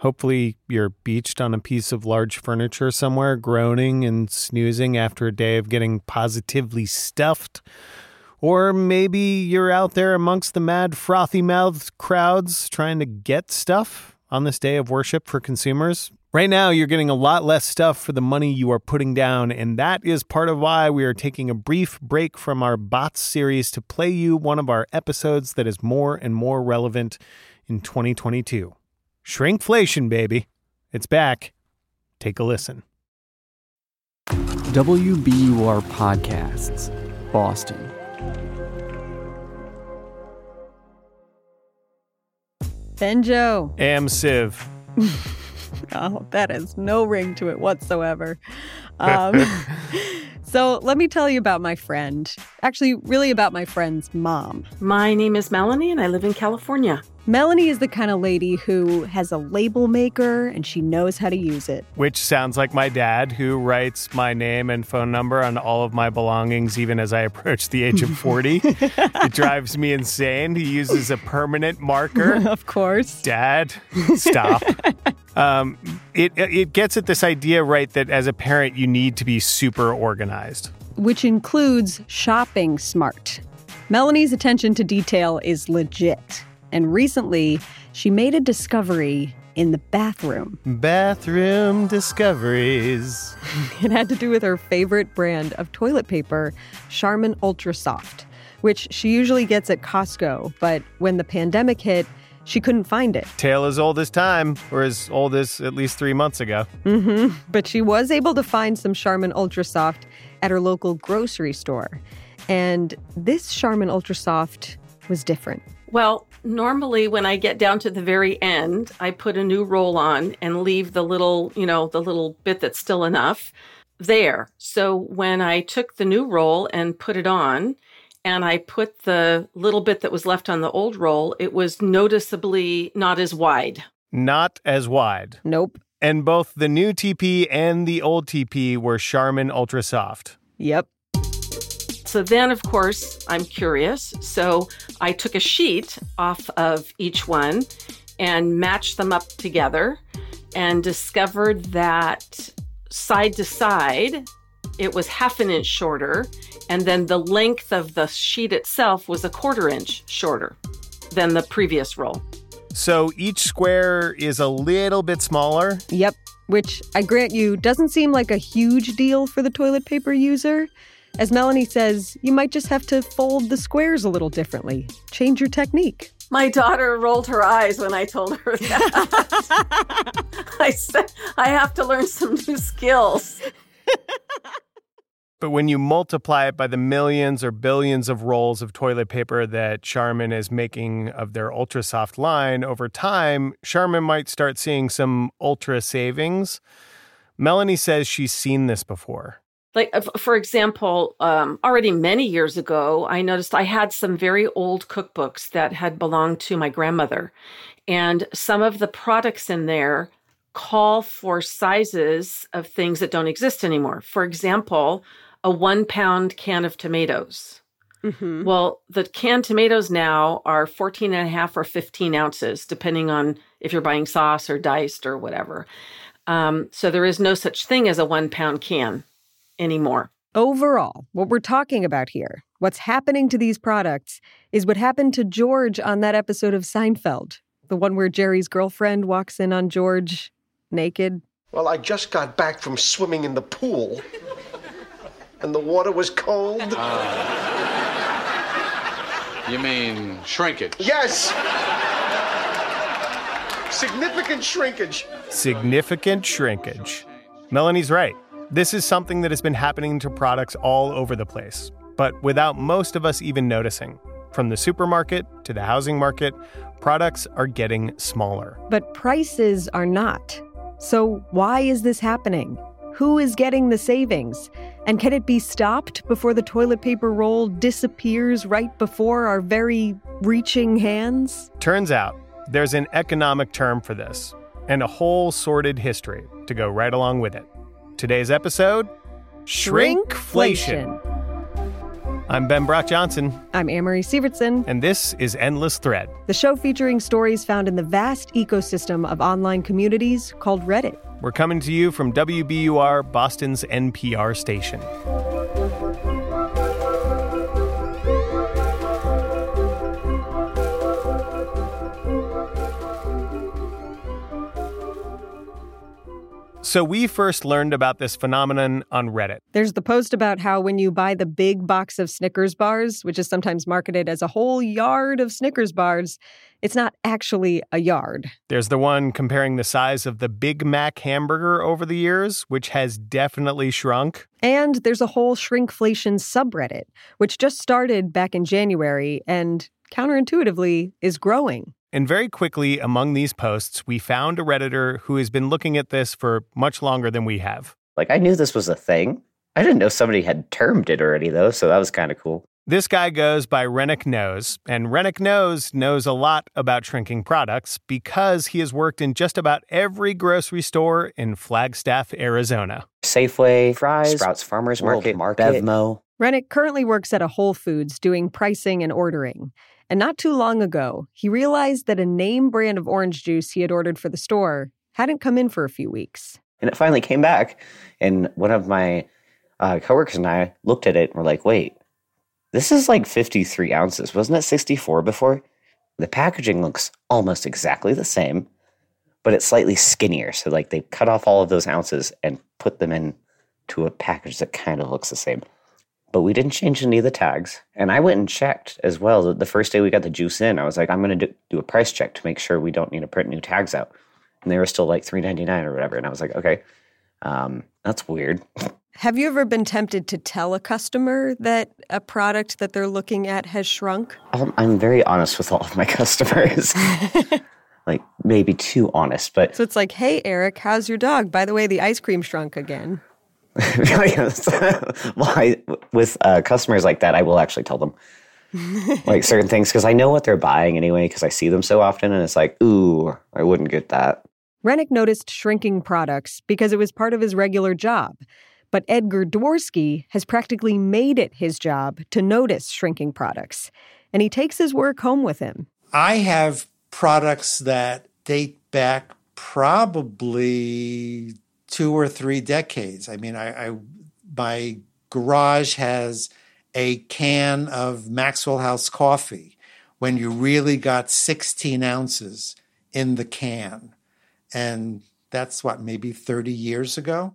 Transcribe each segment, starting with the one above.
Hopefully, you're beached on a piece of large furniture somewhere, groaning and snoozing after a day of getting positively stuffed. Or maybe you're out there amongst the mad, frothy mouthed crowds trying to get stuff on this day of worship for consumers. Right now, you're getting a lot less stuff for the money you are putting down, and that is part of why we are taking a brief break from our bots series to play you one of our episodes that is more and more relevant in 2022. Shrinkflation, baby. It's back. Take a listen. WBUR Podcasts, Boston. Benjo. Am Civ. Oh, that has no ring to it whatsoever. Um, so let me tell you about my friend. Actually, really about my friend's mom. My name is Melanie and I live in California. Melanie is the kind of lady who has a label maker and she knows how to use it. Which sounds like my dad, who writes my name and phone number on all of my belongings, even as I approach the age of 40. it drives me insane. He uses a permanent marker. of course. Dad, stop. um, it, it gets at this idea, right, that as a parent, you need to be super organized. Which includes shopping smart. Melanie's attention to detail is legit. And recently, she made a discovery in the bathroom. Bathroom discoveries. It had to do with her favorite brand of toilet paper, Charmin Ultra Soft, which she usually gets at Costco. But when the pandemic hit, she couldn't find it. Tale as old as time, or as old as at least three months ago. hmm But she was able to find some Charmin Ultra Soft at her local grocery store. And this Charmin Ultra Soft was different. Well, normally when I get down to the very end, I put a new roll on and leave the little, you know, the little bit that's still enough there. So when I took the new roll and put it on, and I put the little bit that was left on the old roll, it was noticeably not as wide. Not as wide. Nope. And both the new TP and the old TP were Charmin Ultra Soft. Yep. So then, of course, I'm curious. So I took a sheet off of each one and matched them up together and discovered that side to side, it was half an inch shorter. And then the length of the sheet itself was a quarter inch shorter than the previous roll. So each square is a little bit smaller. Yep. Which I grant you doesn't seem like a huge deal for the toilet paper user. As Melanie says, you might just have to fold the squares a little differently, change your technique. My daughter rolled her eyes when I told her that. I said, I have to learn some new skills. But when you multiply it by the millions or billions of rolls of toilet paper that Charmin is making of their ultra soft line over time, Charmin might start seeing some ultra savings. Melanie says she's seen this before. Like, uh, for example, um, already many years ago, I noticed I had some very old cookbooks that had belonged to my grandmother. And some of the products in there call for sizes of things that don't exist anymore. For example, a one pound can of tomatoes. Mm-hmm. Well, the canned tomatoes now are 14 and a half or 15 ounces, depending on if you're buying sauce or diced or whatever. Um, so there is no such thing as a one pound can anymore. Overall, what we're talking about here, what's happening to these products, is what happened to George on that episode of Seinfeld, the one where Jerry's girlfriend walks in on George naked Well, I just got back from swimming in the pool, and the water was cold. Ah. You mean shrinkage? Yes! Significant shrinkage. Significant shrinkage. Melanie's right. This is something that has been happening to products all over the place, but without most of us even noticing. From the supermarket to the housing market, products are getting smaller. But prices are not. So, why is this happening? Who is getting the savings? And can it be stopped before the toilet paper roll disappears right before our very reaching hands? Turns out there's an economic term for this and a whole sordid history to go right along with it. Today's episode Shrinkflation. I'm Ben Brock Johnson, I'm Amory Sievertson, and this is Endless Thread. the show featuring stories found in the vast ecosystem of online communities called Reddit. We're coming to you from WBUR, Boston's NPR station. So, we first learned about this phenomenon on Reddit. There's the post about how when you buy the big box of Snickers bars, which is sometimes marketed as a whole yard of Snickers bars, it's not actually a yard. There's the one comparing the size of the Big Mac hamburger over the years, which has definitely shrunk. And there's a whole shrinkflation subreddit, which just started back in January and counterintuitively is growing. And very quickly, among these posts, we found a Redditor who has been looking at this for much longer than we have. Like I knew this was a thing. I didn't know somebody had termed it already though, so that was kind of cool. This guy goes by Rennick Knows, and Rennick Knows knows a lot about shrinking products because he has worked in just about every grocery store in Flagstaff, Arizona. Safeway, Fry's, Sprouts Farmers World Market, Market. Bevmo. Rennick currently works at a Whole Foods doing pricing and ordering. And not too long ago, he realized that a name brand of orange juice he had ordered for the store hadn't come in for a few weeks. And it finally came back, and one of my uh, coworkers and I looked at it and were like, "Wait, this is like 53 ounces. Wasn't it 64 before?" The packaging looks almost exactly the same, but it's slightly skinnier. So like they cut off all of those ounces and put them in to a package that kind of looks the same. But we didn't change any of the tags. And I went and checked as well. The- first day we got the juice in, I was like, I'm going to do, do a price check to make sure we don't need to print new tags out. And they were still like $3.99 or whatever. And I was like, okay, um, that's weird. Have you ever been tempted to tell a customer that a product that they're looking at has shrunk? Um, I'm very honest with all of my customers. like maybe too honest, but So it's like, hey, Eric, how's your dog? By the way, the ice cream shrunk again. well, I, with uh, customers like that, I will actually tell them like certain things because I know what they're buying anyway because I see them so often, and it's like, ooh, I wouldn't get that. Rennick noticed shrinking products because it was part of his regular job. But Edgar Dworsky has practically made it his job to notice shrinking products. And he takes his work home with him. I have products that date back probably two or three decades. I mean, I, I my garage has a can of Maxwell House coffee when you really got 16 ounces in the can. And that's what, maybe 30 years ago?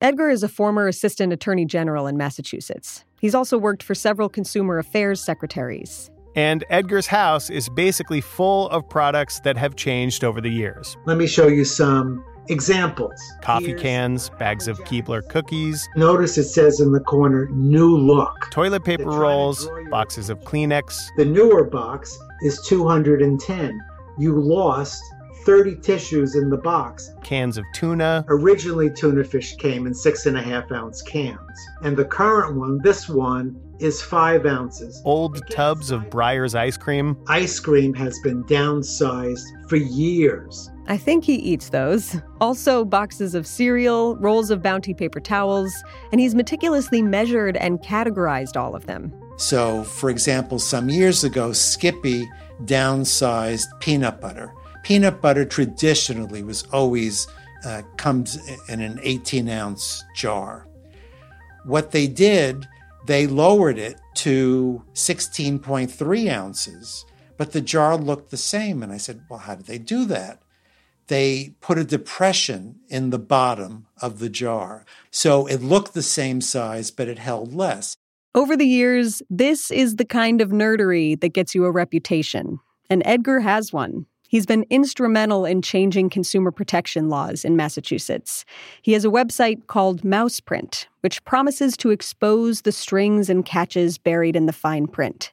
Edgar is a former assistant attorney general in Massachusetts. He's also worked for several consumer affairs secretaries. And Edgar's house is basically full of products that have changed over the years Let me show you some examples. coffee Here's- cans, bags of Keebler cookies, Notice it says in the corner, new look. toilet paper to rolls, boxes of Kleenex. The newer box is 210. You lost 30 tissues in the box. cans of tuna, Originally, tuna fish came in six and a half ounce cans. And the current one, this one, is five ounces. old tubs of Breyer's ice cream. Ice cream has been downsized for years. I think he eats those. Also, boxes of cereal, rolls of bounty paper towels, and he's meticulously measured and categorized all of them. So, for example, some years ago, Skippy downsized peanut butter. Peanut butter traditionally was always uh, comes in an 18 ounce jar. What they did, they lowered it to 16.3 ounces, but the jar looked the same. And I said, Well, how did they do that? they put a depression in the bottom of the jar. So it looked the same size, but it held less. Over the years, this is the kind of nerdery that gets you a reputation. And Edgar has one. He's been instrumental in changing consumer protection laws in Massachusetts. He has a website called Mouseprint, which promises to expose the strings and catches buried in the fine print.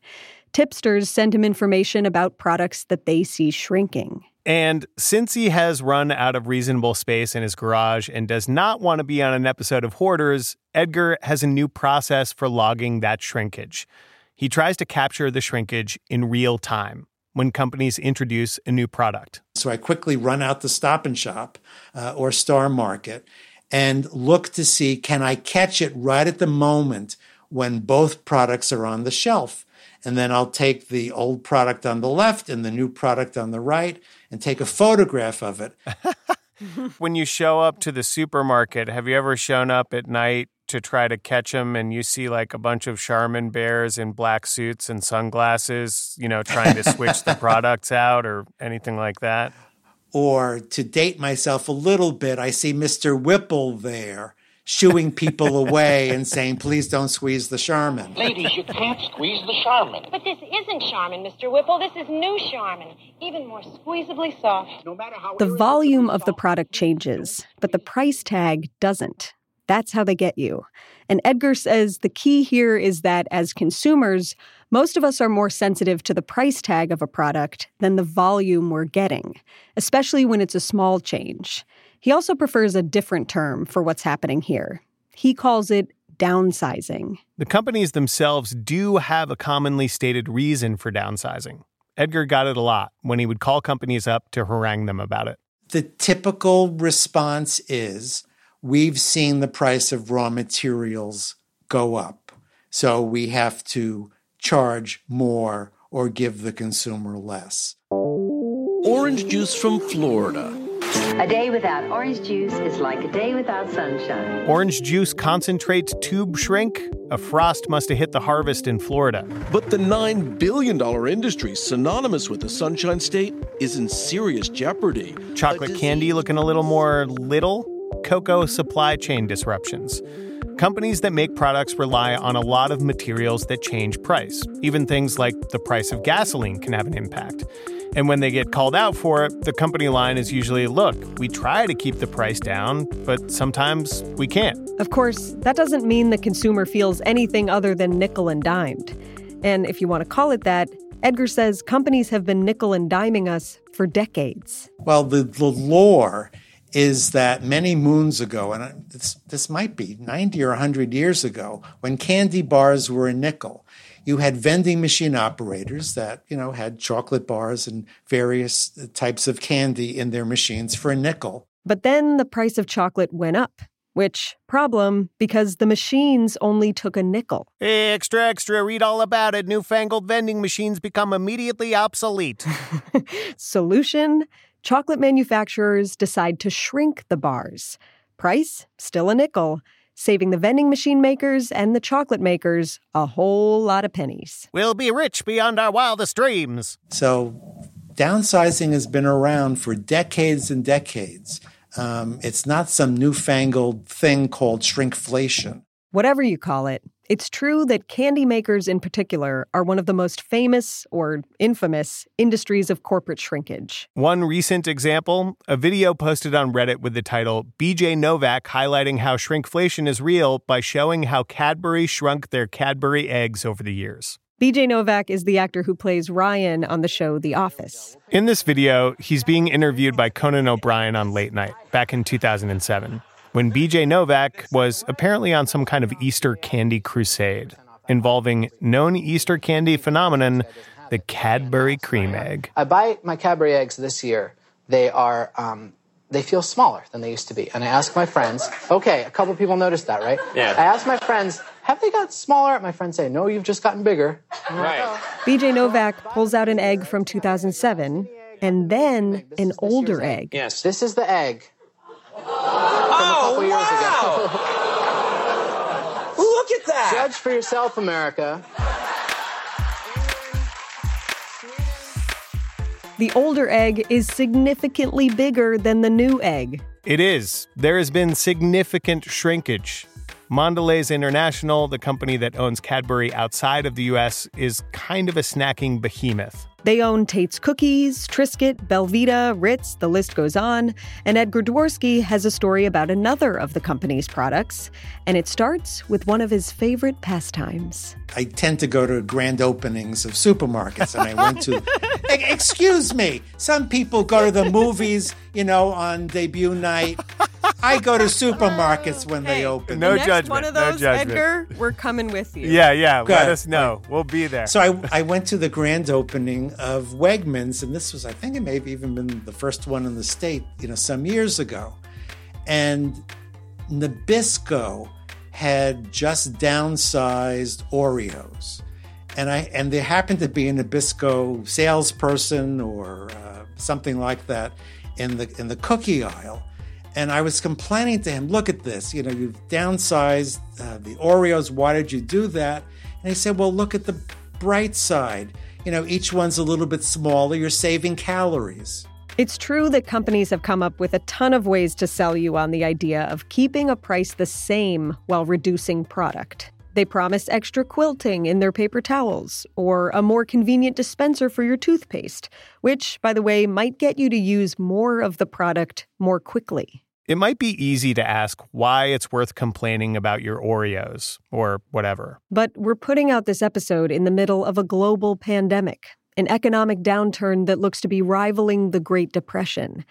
Tipsters send him information about products that they see shrinking. And since he has run out of reasonable space in his garage and does not want to be on an episode of Hoarders, Edgar has a new process for logging that shrinkage. He tries to capture the shrinkage in real time when companies introduce a new product. So I quickly run out the Stop and Shop uh, or Star Market and look to see can I catch it right at the moment when both products are on the shelf. And then I'll take the old product on the left and the new product on the right and take a photograph of it. when you show up to the supermarket, have you ever shown up at night to try to catch them and you see like a bunch of Charmin bears in black suits and sunglasses, you know, trying to switch the products out or anything like that? Or to date myself a little bit, I see Mr. Whipple there shooing people away and saying, please don't squeeze the Charmin. Ladies, you can't squeeze the Charmin. But this isn't Charmin, Mr. Whipple. This is new Charmin, even more squeezably soft. No matter how The volume of the product changes, but the price tag doesn't. That's how they get you. And Edgar says the key here is that as consumers, most of us are more sensitive to the price tag of a product than the volume we're getting, especially when it's a small change. He also prefers a different term for what's happening here. He calls it downsizing. The companies themselves do have a commonly stated reason for downsizing. Edgar got it a lot when he would call companies up to harangue them about it. The typical response is we've seen the price of raw materials go up, so we have to charge more or give the consumer less. Orange juice from Florida. A day without orange juice is like a day without sunshine. Orange juice concentrates tube shrink? A frost must have hit the harvest in Florida. But the $9 billion industry synonymous with the Sunshine State is in serious jeopardy. Chocolate candy looking a little more little? Cocoa supply chain disruptions. Companies that make products rely on a lot of materials that change price. Even things like the price of gasoline can have an impact. And when they get called out for it, the company line is usually look, we try to keep the price down, but sometimes we can't. Of course, that doesn't mean the consumer feels anything other than nickel and dimed. And if you want to call it that, Edgar says companies have been nickel and diming us for decades. Well, the, the lore is that many moons ago, and this, this might be 90 or 100 years ago, when candy bars were a nickel, you had vending machine operators that, you know, had chocolate bars and various uh, types of candy in their machines for a nickel. But then the price of chocolate went up, which problem because the machines only took a nickel. Hey, Extra, extra, read all about it. Newfangled vending machines become immediately obsolete. Solution chocolate manufacturers decide to shrink the bars. Price still a nickel, saving the vending machine makers and the chocolate makers a whole lot of pennies. We'll be rich beyond our wildest dreams. So, downsizing has been around for decades and decades. Um, it's not some newfangled thing called shrinkflation. Whatever you call it, it's true that candy makers in particular are one of the most famous or infamous industries of corporate shrinkage. One recent example a video posted on Reddit with the title BJ Novak highlighting how shrinkflation is real by showing how Cadbury shrunk their Cadbury eggs over the years. BJ Novak is the actor who plays Ryan on the show The Office. In this video, he's being interviewed by Conan O'Brien on Late Night back in 2007 when BJ Novak was apparently on some kind of Easter candy crusade involving known Easter candy phenomenon, the Cadbury cream egg. I buy my Cadbury eggs this year. They are um, they feel smaller than they used to be. And I ask my friends, okay, a couple people noticed that, right? Yeah. I ask my friends, have they got smaller? My friends say, no, you've just gotten bigger. Right. BJ Novak pulls out an egg from 2007 and then an older egg. Yes. This is the egg oh, wow. Look at that. Judge for yourself, America. the older egg is significantly bigger than the new egg. It is. There has been significant shrinkage. Mondelez International, the company that owns Cadbury outside of the US, is kind of a snacking behemoth. They own Tate's Cookies, Triscuit, Belvita, Ritz, the list goes on. And Edgar Dworsky has a story about another of the company's products, and it starts with one of his favorite pastimes. I tend to go to grand openings of supermarkets, and I went to. Excuse me, some people go to the movies, you know, on debut night. I go to supermarkets when they open. No Next judgment. one of no judgment. Edgar, we're coming with you. Yeah, yeah. Let us know. We'll be there. So I, I went to the grand opening of Wegmans, and this was, I think it may have even been the first one in the state, you know, some years ago. And Nabisco had just downsized Oreos. And I and there happened to be a Nabisco salesperson or uh, something like that in the in the cookie aisle. And I was complaining to him, look at this, you know, you've downsized uh, the Oreos. Why did you do that? And he said, well, look at the bright side. You know, each one's a little bit smaller. You're saving calories. It's true that companies have come up with a ton of ways to sell you on the idea of keeping a price the same while reducing product. They promise extra quilting in their paper towels, or a more convenient dispenser for your toothpaste, which, by the way, might get you to use more of the product more quickly. It might be easy to ask why it's worth complaining about your Oreos or whatever. But we're putting out this episode in the middle of a global pandemic, an economic downturn that looks to be rivaling the Great Depression.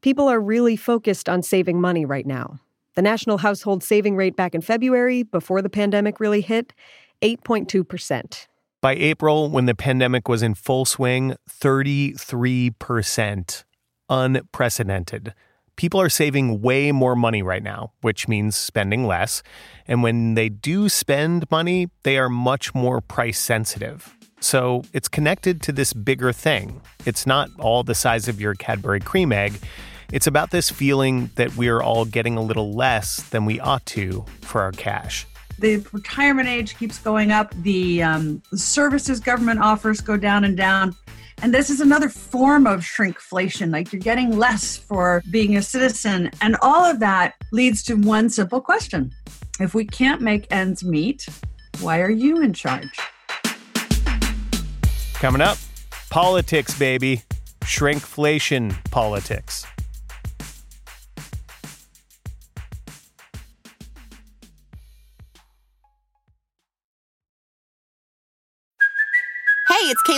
People are really focused on saving money right now. The national household saving rate back in February, before the pandemic really hit, 8.2%. By April, when the pandemic was in full swing, 33%. Unprecedented. People are saving way more money right now, which means spending less. And when they do spend money, they are much more price sensitive. So it's connected to this bigger thing. It's not all the size of your Cadbury cream egg. It's about this feeling that we're all getting a little less than we ought to for our cash. The retirement age keeps going up. The um, services government offers go down and down. And this is another form of shrinkflation. Like you're getting less for being a citizen. And all of that leads to one simple question If we can't make ends meet, why are you in charge? Coming up, politics, baby. Shrinkflation politics.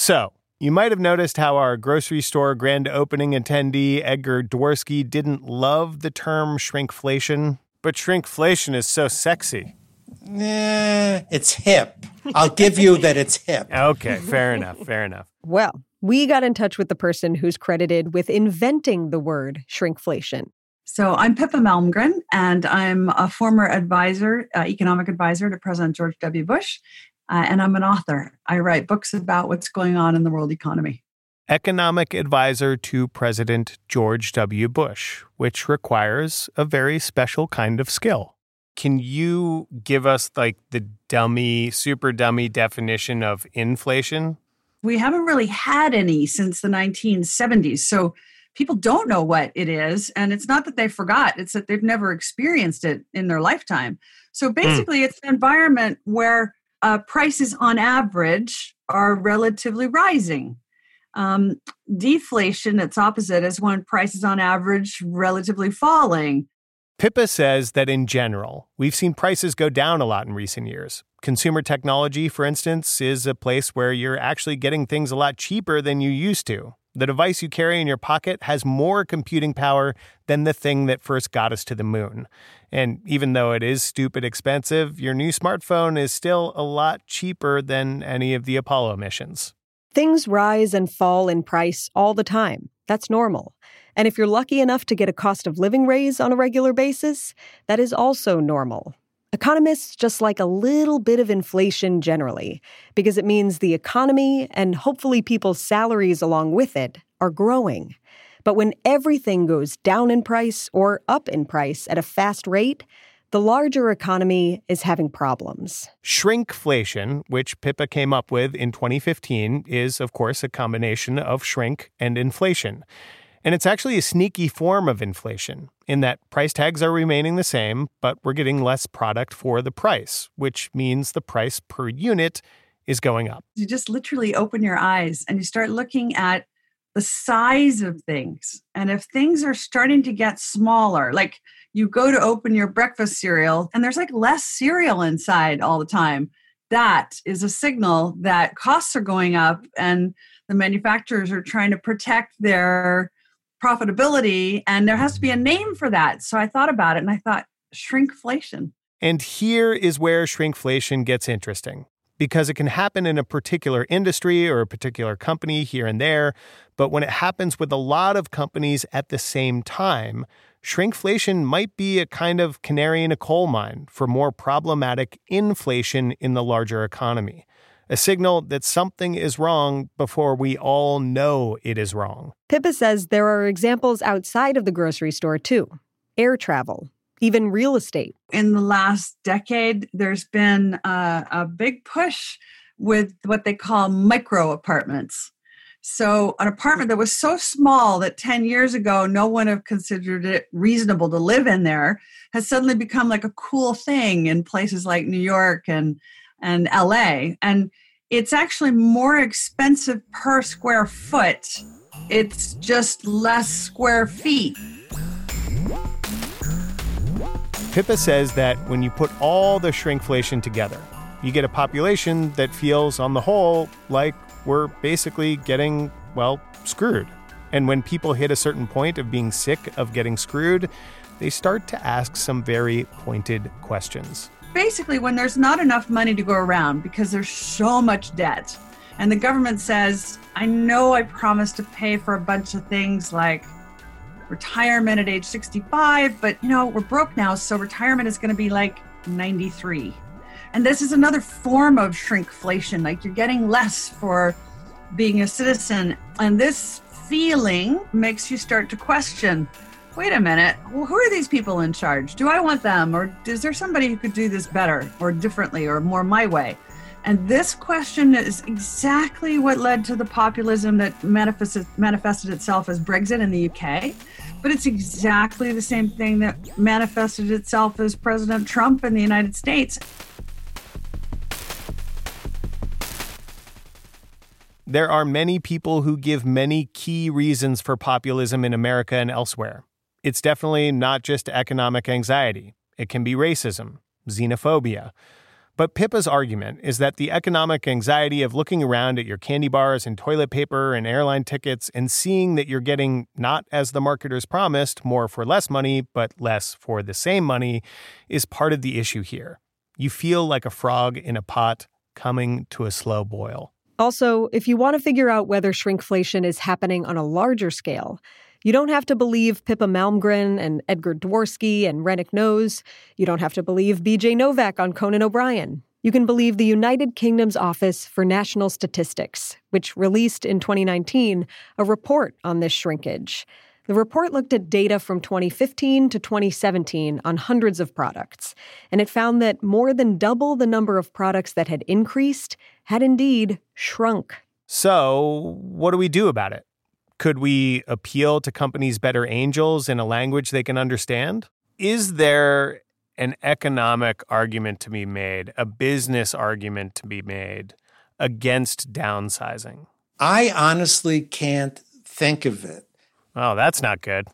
So, You might have noticed how our grocery store grand opening attendee, Edgar Dworsky, didn't love the term shrinkflation, but shrinkflation is so sexy. Eh, it's hip. I'll give you that it's hip. Okay, fair enough, fair enough. Well, we got in touch with the person who's credited with inventing the word shrinkflation. So I'm Pippa Malmgren, and I'm a former advisor, uh, economic advisor to President George W. Bush, uh, and I'm an author. I write books about what's going on in the world economy. Economic advisor to President George W. Bush, which requires a very special kind of skill. Can you give us like the dummy, super dummy definition of inflation? We haven't really had any since the 1970s. So people don't know what it is. And it's not that they forgot, it's that they've never experienced it in their lifetime. So basically, mm. it's an environment where uh, prices on average are relatively rising. Um, deflation, its opposite, is when prices on average relatively falling. Pippa says that in general, we've seen prices go down a lot in recent years. Consumer technology, for instance, is a place where you're actually getting things a lot cheaper than you used to. The device you carry in your pocket has more computing power than the thing that first got us to the moon. And even though it is stupid expensive, your new smartphone is still a lot cheaper than any of the Apollo missions. Things rise and fall in price all the time. That's normal. And if you're lucky enough to get a cost of living raise on a regular basis, that is also normal. Economists just like a little bit of inflation generally, because it means the economy and hopefully people's salaries along with it are growing. But when everything goes down in price or up in price at a fast rate, the larger economy is having problems. Shrinkflation, which Pippa came up with in 2015, is, of course, a combination of shrink and inflation. And it's actually a sneaky form of inflation in that price tags are remaining the same, but we're getting less product for the price, which means the price per unit is going up. You just literally open your eyes and you start looking at the size of things. And if things are starting to get smaller, like you go to open your breakfast cereal and there's like less cereal inside all the time, that is a signal that costs are going up and the manufacturers are trying to protect their profitability and there has to be a name for that. So i thought about it and i thought shrinkflation. And here is where shrinkflation gets interesting because it can happen in a particular industry or a particular company here and there but when it happens with a lot of companies at the same time shrinkflation might be a kind of canary in a coal mine for more problematic inflation in the larger economy a signal that something is wrong before we all know it is wrong. Pippa says there are examples outside of the grocery store too air travel, even real estate. In the last decade, there's been a, a big push with what they call micro apartments. So, an apartment that was so small that 10 years ago no one have considered it reasonable to live in there has suddenly become like a cool thing in places like New York and and LA. And it's actually more expensive per square foot. It's just less square feet. Pippa says that when you put all the shrinkflation together, you get a population that feels, on the whole, like we're basically getting, well, screwed. And when people hit a certain point of being sick of getting screwed, they start to ask some very pointed questions basically when there's not enough money to go around because there's so much debt and the government says i know i promised to pay for a bunch of things like retirement at age 65 but you know we're broke now so retirement is going to be like 93 and this is another form of shrinkflation like you're getting less for being a citizen and this feeling makes you start to question wait a minute, well, who are these people in charge? Do I want them? Or is there somebody who could do this better or differently or more my way? And this question is exactly what led to the populism that manifested, manifested itself as Brexit in the UK. But it's exactly the same thing that manifested itself as President Trump in the United States. There are many people who give many key reasons for populism in America and elsewhere. It's definitely not just economic anxiety, it can be racism, xenophobia. But Pippa's argument is that the economic anxiety of looking around at your candy bars and toilet paper and airline tickets and seeing that you're getting not as the marketers promised, more for less money, but less for the same money, is part of the issue here. You feel like a frog in a pot coming to a slow boil. Also, if you want to figure out whether shrinkflation is happening on a larger scale, you don't have to believe Pippa Malmgren and Edgar Dworsky and Rennick Knows. You don't have to believe BJ Novak on Conan O'Brien. You can believe the United Kingdom's Office for National Statistics, which released in 2019 a report on this shrinkage. The report looked at data from 2015 to 2017 on hundreds of products, and it found that more than double the number of products that had increased had indeed shrunk. So, what do we do about it? Could we appeal to companies' better angels in a language they can understand? Is there an economic argument to be made, a business argument to be made against downsizing? I honestly can't think of it. Oh, that's not good.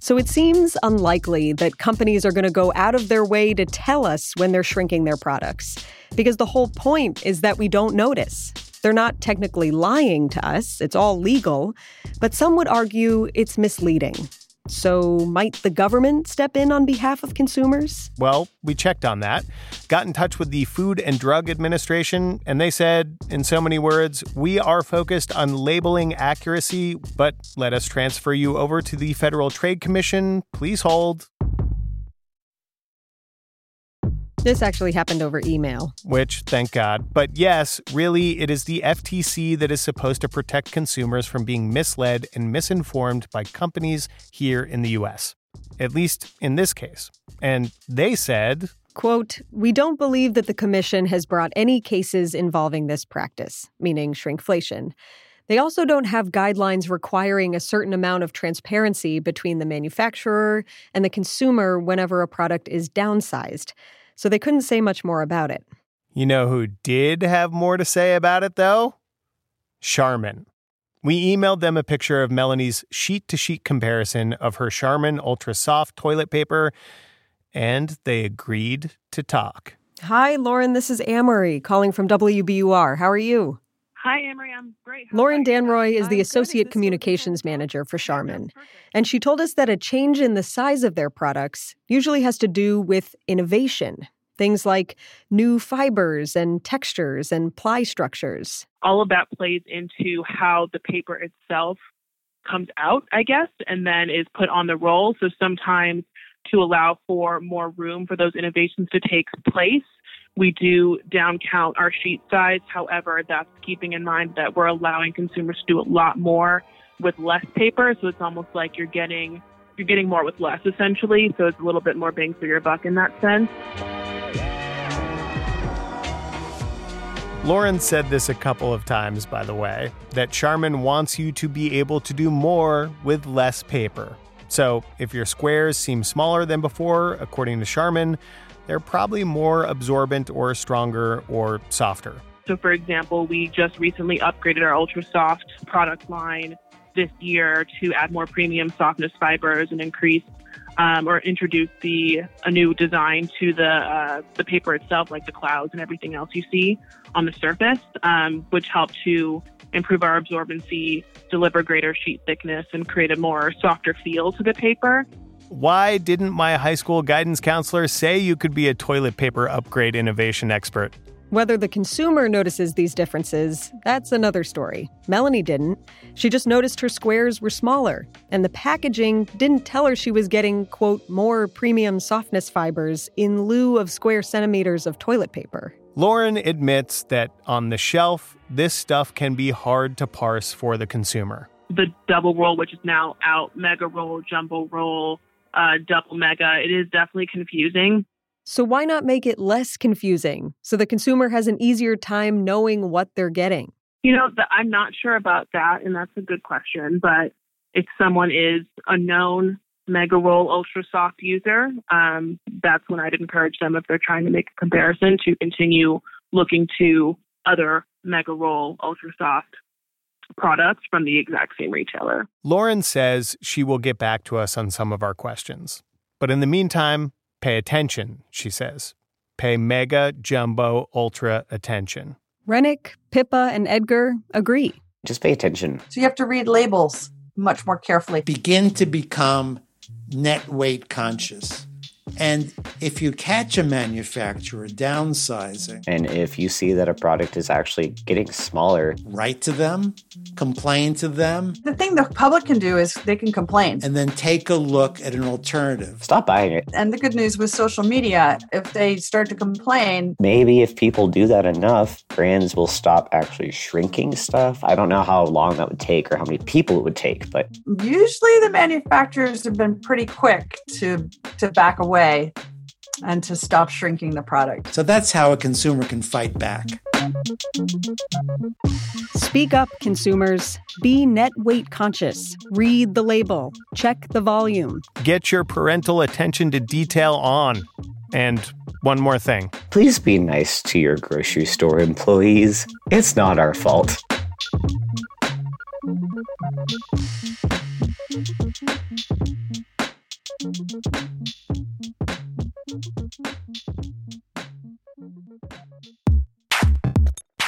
So it seems unlikely that companies are going to go out of their way to tell us when they're shrinking their products, because the whole point is that we don't notice. They're not technically lying to us, it's all legal, but some would argue it's misleading. So, might the government step in on behalf of consumers? Well, we checked on that, got in touch with the Food and Drug Administration, and they said, in so many words, we are focused on labeling accuracy, but let us transfer you over to the Federal Trade Commission. Please hold. This actually happened over email. Which, thank God. But yes, really, it is the FTC that is supposed to protect consumers from being misled and misinformed by companies here in the US. At least in this case. And they said, Quote, we don't believe that the Commission has brought any cases involving this practice, meaning shrinkflation. They also don't have guidelines requiring a certain amount of transparency between the manufacturer and the consumer whenever a product is downsized so they couldn't say much more about it. You know who did have more to say about it, though? Charmin. We emailed them a picture of Melanie's sheet to sheet comparison of her Charmin Ultra Soft toilet paper, and they agreed to talk. Hi, Lauren. This is Amory calling from WBUR. How are you? Hi, Amory. I'm great. How Lauren Danroy is the Associate Communications Manager for Charmin. And she told us that a change in the size of their products usually has to do with innovation. Things like new fibers and textures and ply structures. All of that plays into how the paper itself comes out, I guess, and then is put on the roll. So sometimes to allow for more room for those innovations to take place, we do down count our sheet size. However, that's keeping in mind that we're allowing consumers to do a lot more with less paper. So it's almost like you're getting you're getting more with less essentially. So it's a little bit more bang for your buck in that sense. Lauren said this a couple of times, by the way, that Charmin wants you to be able to do more with less paper. So if your squares seem smaller than before, according to Charmin, they're probably more absorbent or stronger or softer. So, for example, we just recently upgraded our Ultra Soft product line this year to add more premium softness fibers and increase um, or introduce the a new design to the uh, the paper itself, like the clouds and everything else you see on the surface, um, which help to improve our absorbency, deliver greater sheet thickness, and create a more softer feel to the paper. Why didn't my high school guidance counselor say you could be a toilet paper upgrade innovation expert? Whether the consumer notices these differences, that's another story. Melanie didn't. She just noticed her squares were smaller, and the packaging didn't tell her she was getting, quote, more premium softness fibers in lieu of square centimeters of toilet paper. Lauren admits that on the shelf, this stuff can be hard to parse for the consumer. The double roll, which is now out, mega roll, jumbo roll, uh, double mega. It is definitely confusing. So, why not make it less confusing so the consumer has an easier time knowing what they're getting? You know, the, I'm not sure about that, and that's a good question. But if someone is a known Mega Roll Ultra Soft user, um, that's when I'd encourage them if they're trying to make a comparison to continue looking to other Mega Roll Ultra Soft products from the exact same retailer. Lauren says she will get back to us on some of our questions. But in the meantime, pay attention, she says. pay mega, jumbo, ultra attention. Rennick, Pippa, and Edgar agree. Just pay attention. So you have to read labels much more carefully. Begin to become net weight conscious. And if you catch a manufacturer downsizing, And if you see that a product is actually getting smaller, write to them, complain to them, The thing the public can do is they can complain. and then take a look at an alternative. stop buying it. And the good news with social media, if they start to complain, Maybe if people do that enough, brands will stop actually shrinking stuff. I don't know how long that would take or how many people it would take, but usually the manufacturers have been pretty quick to to back away and to stop shrinking the product. So that's how a consumer can fight back. Speak up, consumers. Be net weight conscious. Read the label. Check the volume. Get your parental attention to detail on. And one more thing. please be nice to your grocery store employees. It's not our fault.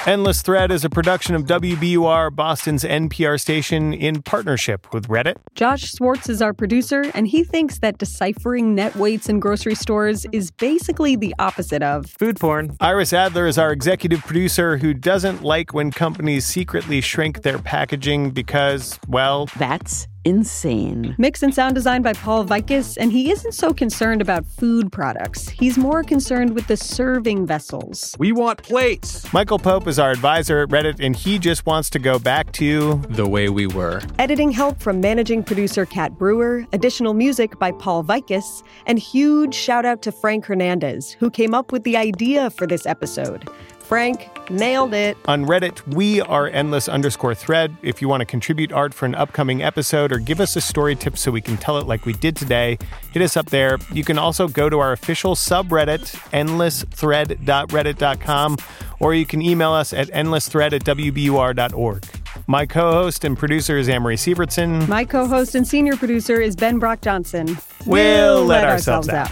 Endless Thread is a production of WBUR, Boston's NPR station, in partnership with Reddit. Josh Swartz is our producer, and he thinks that deciphering net weights in grocery stores is basically the opposite of food porn. Iris Adler is our executive producer who doesn't like when companies secretly shrink their packaging because, well, that's insane. Mix and sound design by Paul Vaitkus, and he isn't so concerned about food products. He's more concerned with the serving vessels. We want plates. Michael Pope is our advisor at Reddit, and he just wants to go back to the way we were. Editing help from managing producer Kat Brewer, additional music by Paul Vaitkus, and huge shout out to Frank Hernandez, who came up with the idea for this episode. Frank nailed it. On Reddit, we are endless underscore thread. If you want to contribute art for an upcoming episode or give us a story tip so we can tell it like we did today, hit us up there. You can also go to our official subreddit, endlessthread.reddit.com, or you can email us at endlessthread at wbur.org. My co host and producer is Amory Sievertson. My co host and senior producer is Ben Brock Johnson. We'll let ourselves out.